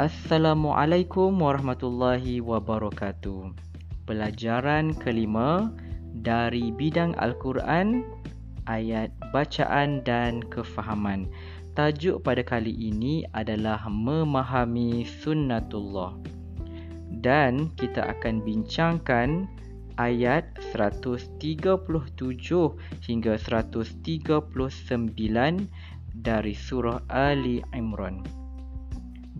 Assalamualaikum warahmatullahi wabarakatuh. Pelajaran kelima dari bidang Al-Quran, ayat bacaan dan kefahaman. Tajuk pada kali ini adalah memahami sunnatullah. Dan kita akan bincangkan ayat 137 hingga 139 dari surah Ali Imran.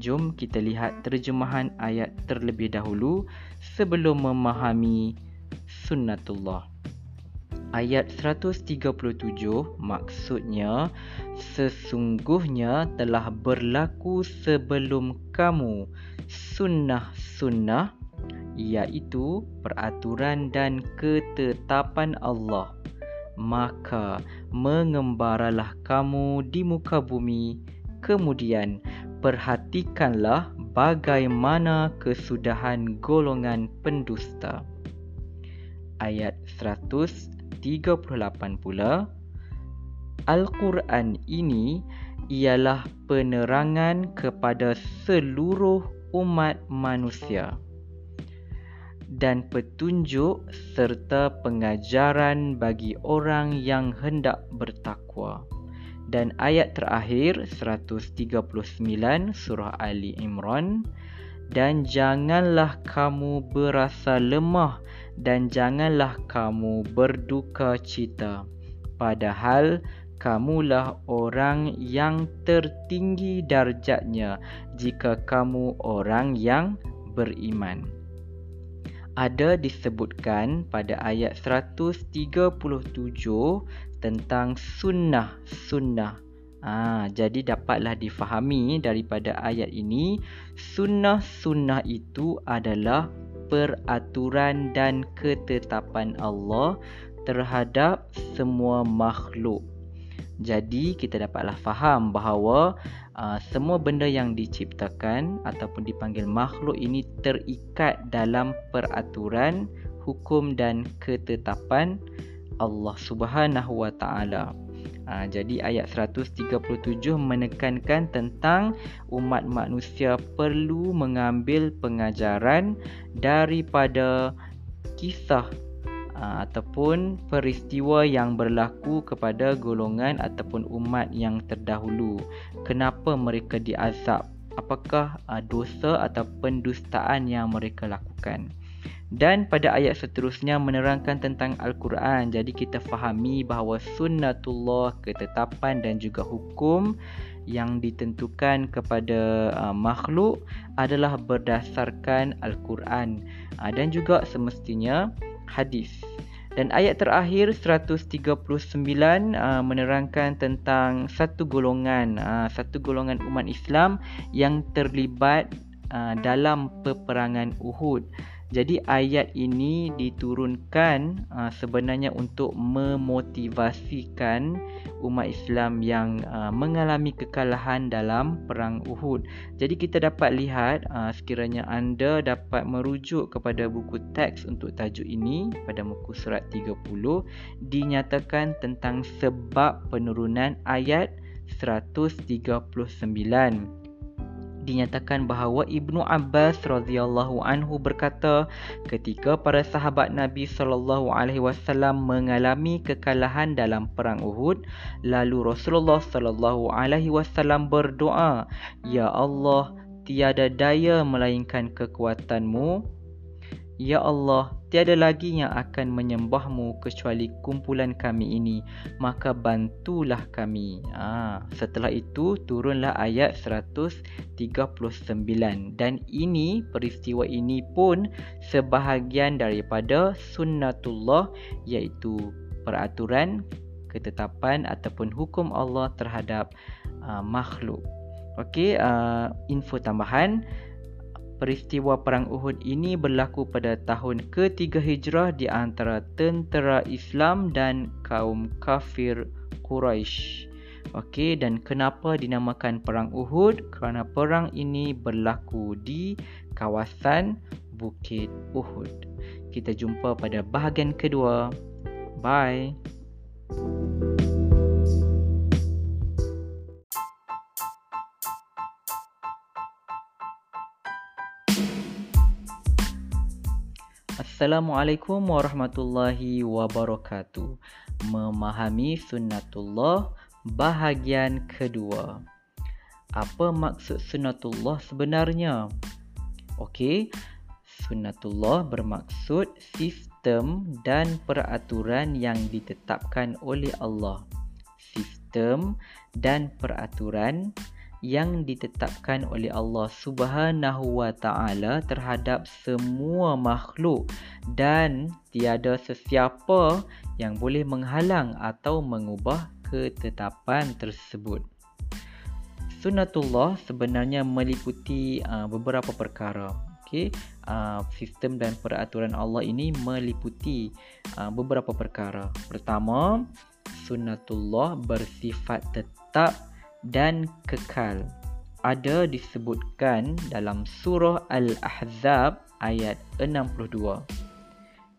Jom kita lihat terjemahan ayat terlebih dahulu sebelum memahami sunnatullah. Ayat 137 maksudnya sesungguhnya telah berlaku sebelum kamu sunnah-sunnah iaitu peraturan dan ketetapan Allah maka mengembaralah kamu di muka bumi kemudian perhatikanlah bagaimana kesudahan golongan pendusta ayat 138 pula Al-Quran ini ialah penerangan kepada seluruh umat manusia dan petunjuk serta pengajaran bagi orang yang hendak bertakwa. Dan ayat terakhir 139 surah Ali Imran. Dan janganlah kamu berasa lemah dan janganlah kamu berduka cita. Padahal kamulah orang yang tertinggi darjatnya jika kamu orang yang beriman ada disebutkan pada ayat 137 tentang sunnah sunnah Ha, jadi dapatlah difahami daripada ayat ini sunnah-sunnah itu adalah peraturan dan ketetapan Allah terhadap semua makhluk. Jadi kita dapatlah faham bahawa uh, semua benda yang diciptakan ataupun dipanggil makhluk ini terikat dalam peraturan, hukum dan ketetapan Allah Subhanahu Wa Taala. Ha, jadi ayat 137 menekankan tentang umat manusia perlu mengambil pengajaran daripada kisah ha, ataupun peristiwa yang berlaku kepada golongan ataupun umat yang terdahulu. Kenapa mereka diazab? Apakah ha, dosa atau pendustaan yang mereka lakukan? dan pada ayat seterusnya menerangkan tentang Al-Quran. Jadi kita fahami bahawa sunnatullah, ketetapan dan juga hukum yang ditentukan kepada uh, makhluk adalah berdasarkan Al-Quran uh, dan juga semestinya hadis. Dan ayat terakhir 139 uh, menerangkan tentang satu golongan uh, satu golongan umat Islam yang terlibat uh, dalam peperangan Uhud. Jadi ayat ini diturunkan uh, sebenarnya untuk memotivasikan umat Islam yang uh, mengalami kekalahan dalam perang Uhud. Jadi kita dapat lihat uh, sekiranya anda dapat merujuk kepada buku teks untuk tajuk ini pada muka surat 30 dinyatakan tentang sebab penurunan ayat 139 dinyatakan bahawa Ibnu Abbas radhiyallahu anhu berkata ketika para sahabat Nabi sallallahu alaihi wasallam mengalami kekalahan dalam perang Uhud lalu Rasulullah sallallahu alaihi wasallam berdoa ya Allah tiada daya melainkan kekuatanmu Ya Allah, tiada lagi yang akan menyembahmu kecuali kumpulan kami ini. Maka bantulah kami. Ha, setelah itu, turunlah ayat 139. Dan ini, peristiwa ini pun sebahagian daripada sunnatullah iaitu peraturan, ketetapan ataupun hukum Allah terhadap uh, makhluk. Okey, uh, info tambahan peristiwa perang Uhud ini berlaku pada tahun ketiga hijrah di antara tentera Islam dan kaum kafir Quraisy. Okey dan kenapa dinamakan perang Uhud? Kerana perang ini berlaku di kawasan Bukit Uhud. Kita jumpa pada bahagian kedua. Bye. Assalamualaikum warahmatullahi wabarakatuh. Memahami sunnatullah bahagian kedua. Apa maksud sunnatullah sebenarnya? Okey, sunnatullah bermaksud sistem dan peraturan yang ditetapkan oleh Allah. Sistem dan peraturan yang ditetapkan oleh Allah Subhanahu wa taala terhadap semua makhluk dan tiada sesiapa yang boleh menghalang atau mengubah ketetapan tersebut. Sunnatullah sebenarnya meliputi uh, beberapa perkara. Okey, uh, sistem dan peraturan Allah ini meliputi uh, beberapa perkara. Pertama, sunnatullah bersifat tetap dan kekal. Ada disebutkan dalam surah Al-Ahzab ayat 62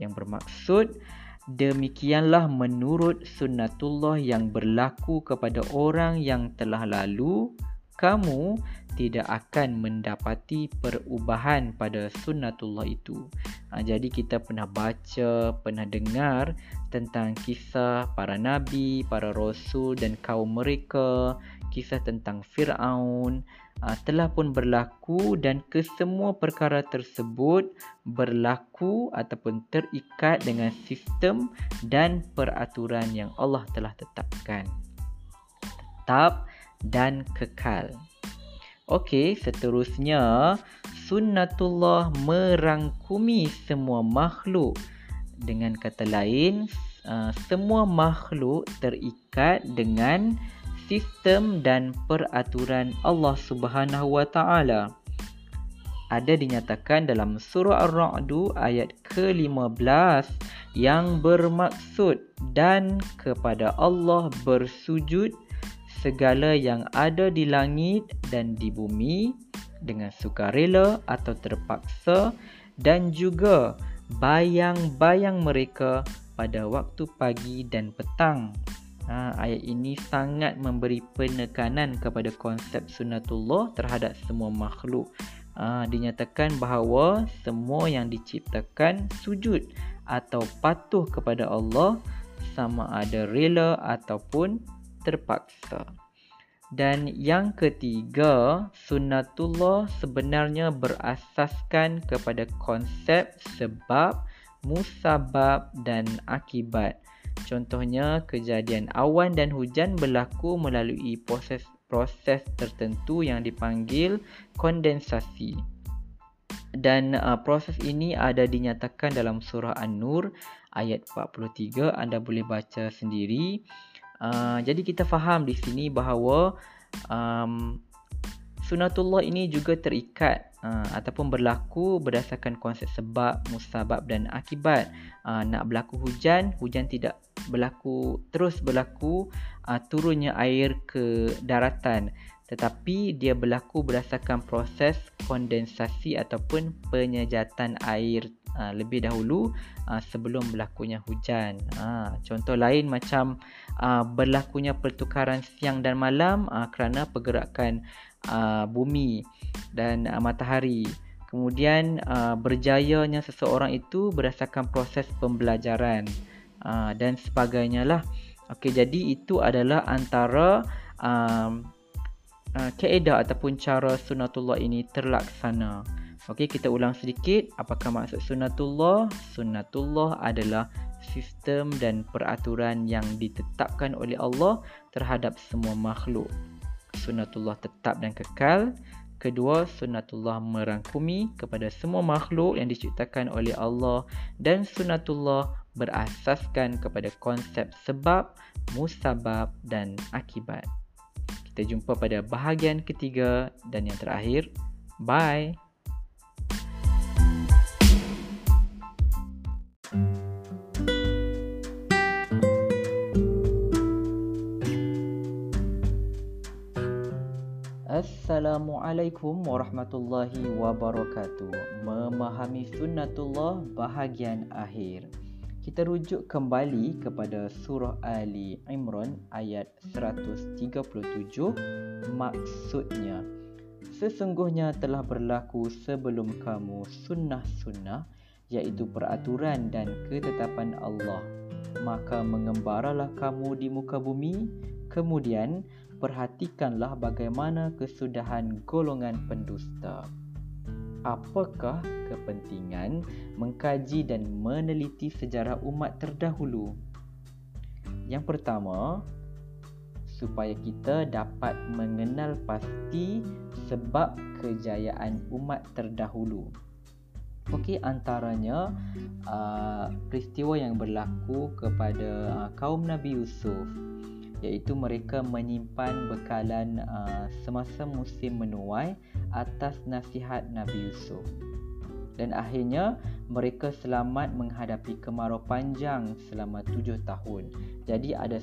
yang bermaksud demikianlah menurut sunnatullah yang berlaku kepada orang yang telah lalu kamu tidak akan mendapati perubahan pada sunnatullah itu. Ha, jadi kita pernah baca, pernah dengar tentang kisah para nabi, para rasul dan kaum mereka kisah tentang Fir'aun uh, telah pun berlaku dan kesemua perkara tersebut berlaku ataupun terikat dengan sistem dan peraturan yang Allah telah tetapkan. Tetap dan kekal. Okey, seterusnya sunnatullah merangkumi semua makhluk. Dengan kata lain, uh, semua makhluk terikat dengan sistem dan peraturan Allah Subhanahu wa taala ada dinyatakan dalam surah Ar-Ra'd ayat ke-15 yang bermaksud dan kepada Allah bersujud segala yang ada di langit dan di bumi dengan sukarela atau terpaksa dan juga bayang-bayang mereka pada waktu pagi dan petang Ha, ayat ini sangat memberi penekanan kepada konsep sunnatullah terhadap semua makhluk. Ha, dinyatakan bahawa semua yang diciptakan sujud atau patuh kepada Allah sama ada rela ataupun terpaksa. Dan yang ketiga, sunnatullah sebenarnya berasaskan kepada konsep sebab, musabab dan akibat. Contohnya, kejadian awan dan hujan berlaku melalui proses proses tertentu yang dipanggil kondensasi. Dan uh, proses ini ada dinyatakan dalam surah An-Nur ayat 43. Anda boleh baca sendiri. Uh, jadi kita faham di sini bahawa um, sunatullah ini juga terikat uh, ataupun berlaku berdasarkan konsep sebab, musabab dan akibat. Uh, nak berlaku hujan, hujan tidak berlaku terus berlaku uh, turunnya air ke daratan tetapi dia berlaku berdasarkan proses kondensasi ataupun penyejatan air uh, lebih dahulu uh, sebelum berlakunya hujan. Uh, contoh lain macam uh, berlakunya pertukaran siang dan malam uh, kerana pergerakan uh, bumi dan uh, matahari. Kemudian uh, berjayanya seseorang itu berdasarkan proses pembelajaran uh, dan sebagainya lah. Okey, jadi itu adalah antara um, uh, kaedah ataupun cara sunatullah ini terlaksana. Okey, kita ulang sedikit. Apakah maksud sunatullah? Sunatullah adalah sistem dan peraturan yang ditetapkan oleh Allah terhadap semua makhluk sunatullah tetap dan kekal. Kedua, sunatullah merangkumi kepada semua makhluk yang diciptakan oleh Allah dan sunatullah berasaskan kepada konsep sebab, musabab dan akibat. Kita jumpa pada bahagian ketiga dan yang terakhir. Bye. Assalamualaikum warahmatullahi wabarakatuh. Memahami sunnatullah bahagian akhir. Kita rujuk kembali kepada surah Ali Imran ayat 137 Maksudnya Sesungguhnya telah berlaku sebelum kamu sunnah-sunnah iaitu peraturan dan ketetapan Allah. Maka mengembaralah kamu di muka bumi, kemudian perhatikanlah bagaimana kesudahan golongan pendusta. Apakah kepentingan mengkaji dan meneliti sejarah umat terdahulu? Yang pertama, supaya kita dapat mengenal pasti sebab kejayaan umat terdahulu. Okey, antaranya uh, peristiwa yang berlaku kepada uh, kaum Nabi Yusuf iaitu mereka menyimpan bekalan uh, semasa musim menuai atas nasihat Nabi Yusuf. Dan akhirnya mereka selamat menghadapi kemarau panjang selama tujuh tahun. Jadi ada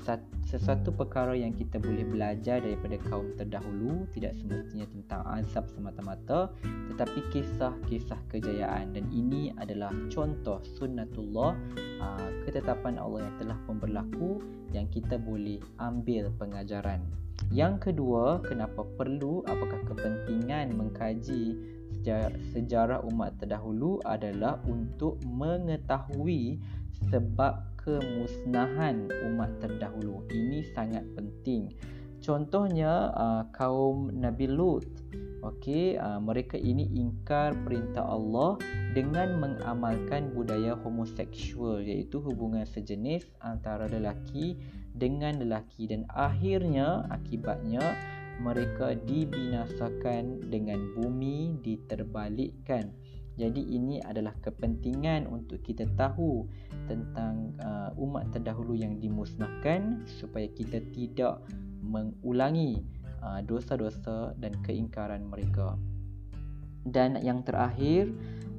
sesuatu perkara yang kita boleh belajar daripada kaum terdahulu tidak semestinya tentang azab semata-mata tetapi kisah-kisah kejayaan dan ini adalah contoh sunnatullah uh, ketetapan Allah yang telah pun berlaku yang kita boleh ambil pengajaran. Yang kedua, kenapa perlu apakah kepentingan mengkaji sejarah umat terdahulu adalah untuk mengetahui sebab kemusnahan umat terdahulu. Ini sangat penting. Contohnya uh, kaum Nabi Lut. Okey, uh, mereka ini ingkar perintah Allah dengan mengamalkan budaya homoseksual iaitu hubungan sejenis antara lelaki dengan lelaki dan akhirnya akibatnya mereka dibinasakan dengan bumi diterbalikkan. Jadi ini adalah kepentingan untuk kita tahu tentang uh, umat terdahulu yang dimusnahkan supaya kita tidak mengulangi uh, dosa-dosa dan keingkaran mereka. Dan yang terakhir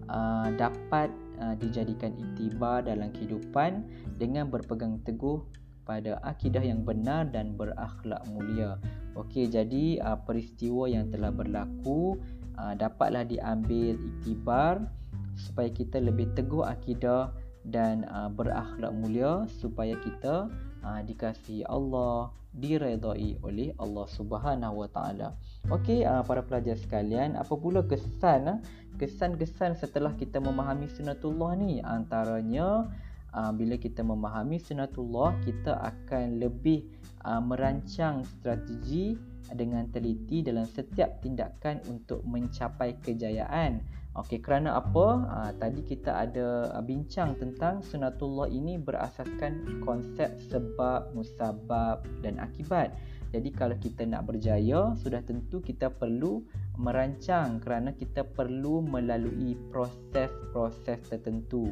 uh, dapat uh, dijadikan itibar dalam kehidupan dengan berpegang teguh pada akidah yang benar dan berakhlak mulia. Okey, jadi uh, peristiwa yang telah berlaku uh, dapatlah diambil iktibar supaya kita lebih teguh akidah dan uh, berakhlak mulia supaya kita uh, dikasihi Allah, diredai oleh Allah Subhanahu Wa Taala. Okey, uh, para pelajar sekalian, apa pula kesan kesan-kesan setelah kita memahami sunatullah ni? Antaranya uh, bila kita memahami sunatullah kita akan lebih uh, merancang strategi dengan teliti dalam setiap tindakan untuk mencapai kejayaan Okey kerana apa? Uh, tadi kita ada bincang tentang sunatullah ini berasaskan konsep sebab, musabab dan akibat. Jadi kalau kita nak berjaya, sudah tentu kita perlu merancang kerana kita perlu melalui proses-proses tertentu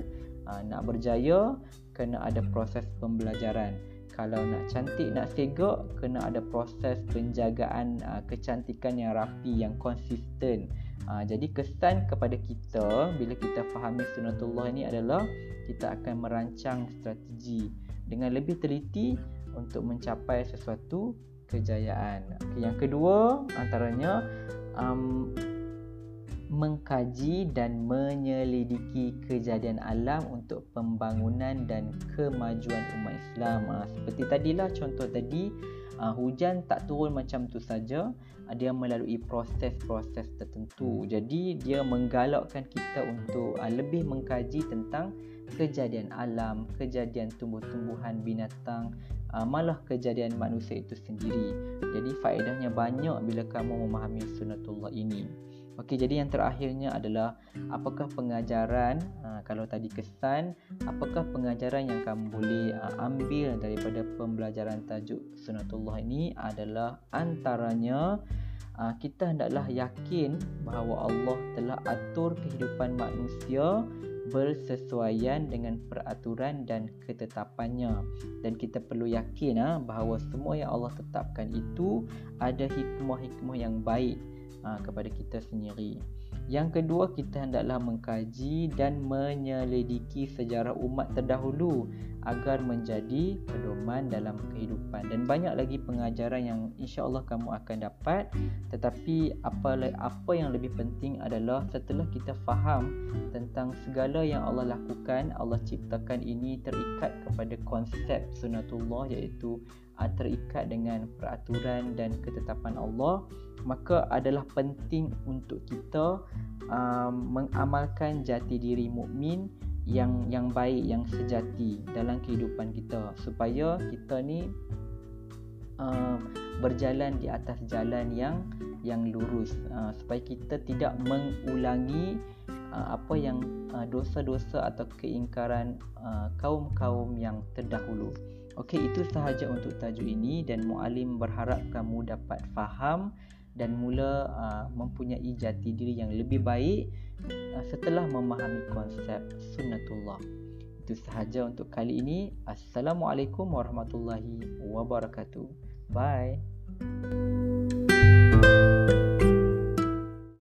uh, nak berjaya kena ada proses pembelajaran. Kalau nak cantik nak segak kena ada proses penjagaan uh, kecantikan yang rapi yang konsisten. Uh, jadi kesan kepada kita bila kita fahami sunatullah ini adalah kita akan merancang strategi dengan lebih teliti untuk mencapai sesuatu kejayaan. Okay, yang kedua antaranya um, mengkaji dan menyelidiki kejadian alam untuk pembangunan dan kemajuan umat Islam. Ha, seperti tadilah contoh tadi, ha, hujan tak turun macam tu saja, ha, dia melalui proses-proses tertentu. Jadi dia menggalakkan kita untuk ha, lebih mengkaji tentang kejadian alam, kejadian tumbuh-tumbuhan, binatang, malah kejadian manusia itu sendiri. Jadi faedahnya banyak bila kamu memahami sunatullah ini. Okey, jadi yang terakhirnya adalah apakah pengajaran uh, kalau tadi kesan, apakah pengajaran yang kamu boleh uh, ambil daripada pembelajaran tajuk sunatullah ini adalah antaranya uh, kita hendaklah yakin bahawa Allah telah atur kehidupan manusia bersesuaian dengan peraturan dan ketetapannya. Dan kita perlu yakin uh, bahawa semua yang Allah tetapkan itu ada hikmah-hikmah yang baik ha, kepada kita sendiri. Yang kedua, kita hendaklah mengkaji dan menyelidiki sejarah umat terdahulu agar menjadi pedoman dalam kehidupan. Dan banyak lagi pengajaran yang insya-Allah kamu akan dapat. Tetapi apa apa yang lebih penting adalah setelah kita faham tentang segala yang Allah lakukan, Allah ciptakan ini terikat kepada konsep sunatullah iaitu uh, terikat dengan peraturan dan ketetapan Allah maka adalah penting untuk kita um, mengamalkan jati diri mukmin yang yang baik yang sejati dalam kehidupan kita supaya kita ni uh, berjalan di atas jalan yang yang lurus uh, supaya kita tidak mengulangi uh, apa yang uh, dosa-dosa atau keingkaran uh, kaum-kaum yang terdahulu. Okey itu sahaja untuk tajuk ini dan muallim berharap kamu dapat faham dan mula uh, mempunyai jati diri yang lebih baik uh, setelah memahami konsep sunnatullah. Itu sahaja untuk kali ini. Assalamualaikum warahmatullahi wabarakatuh. Bye.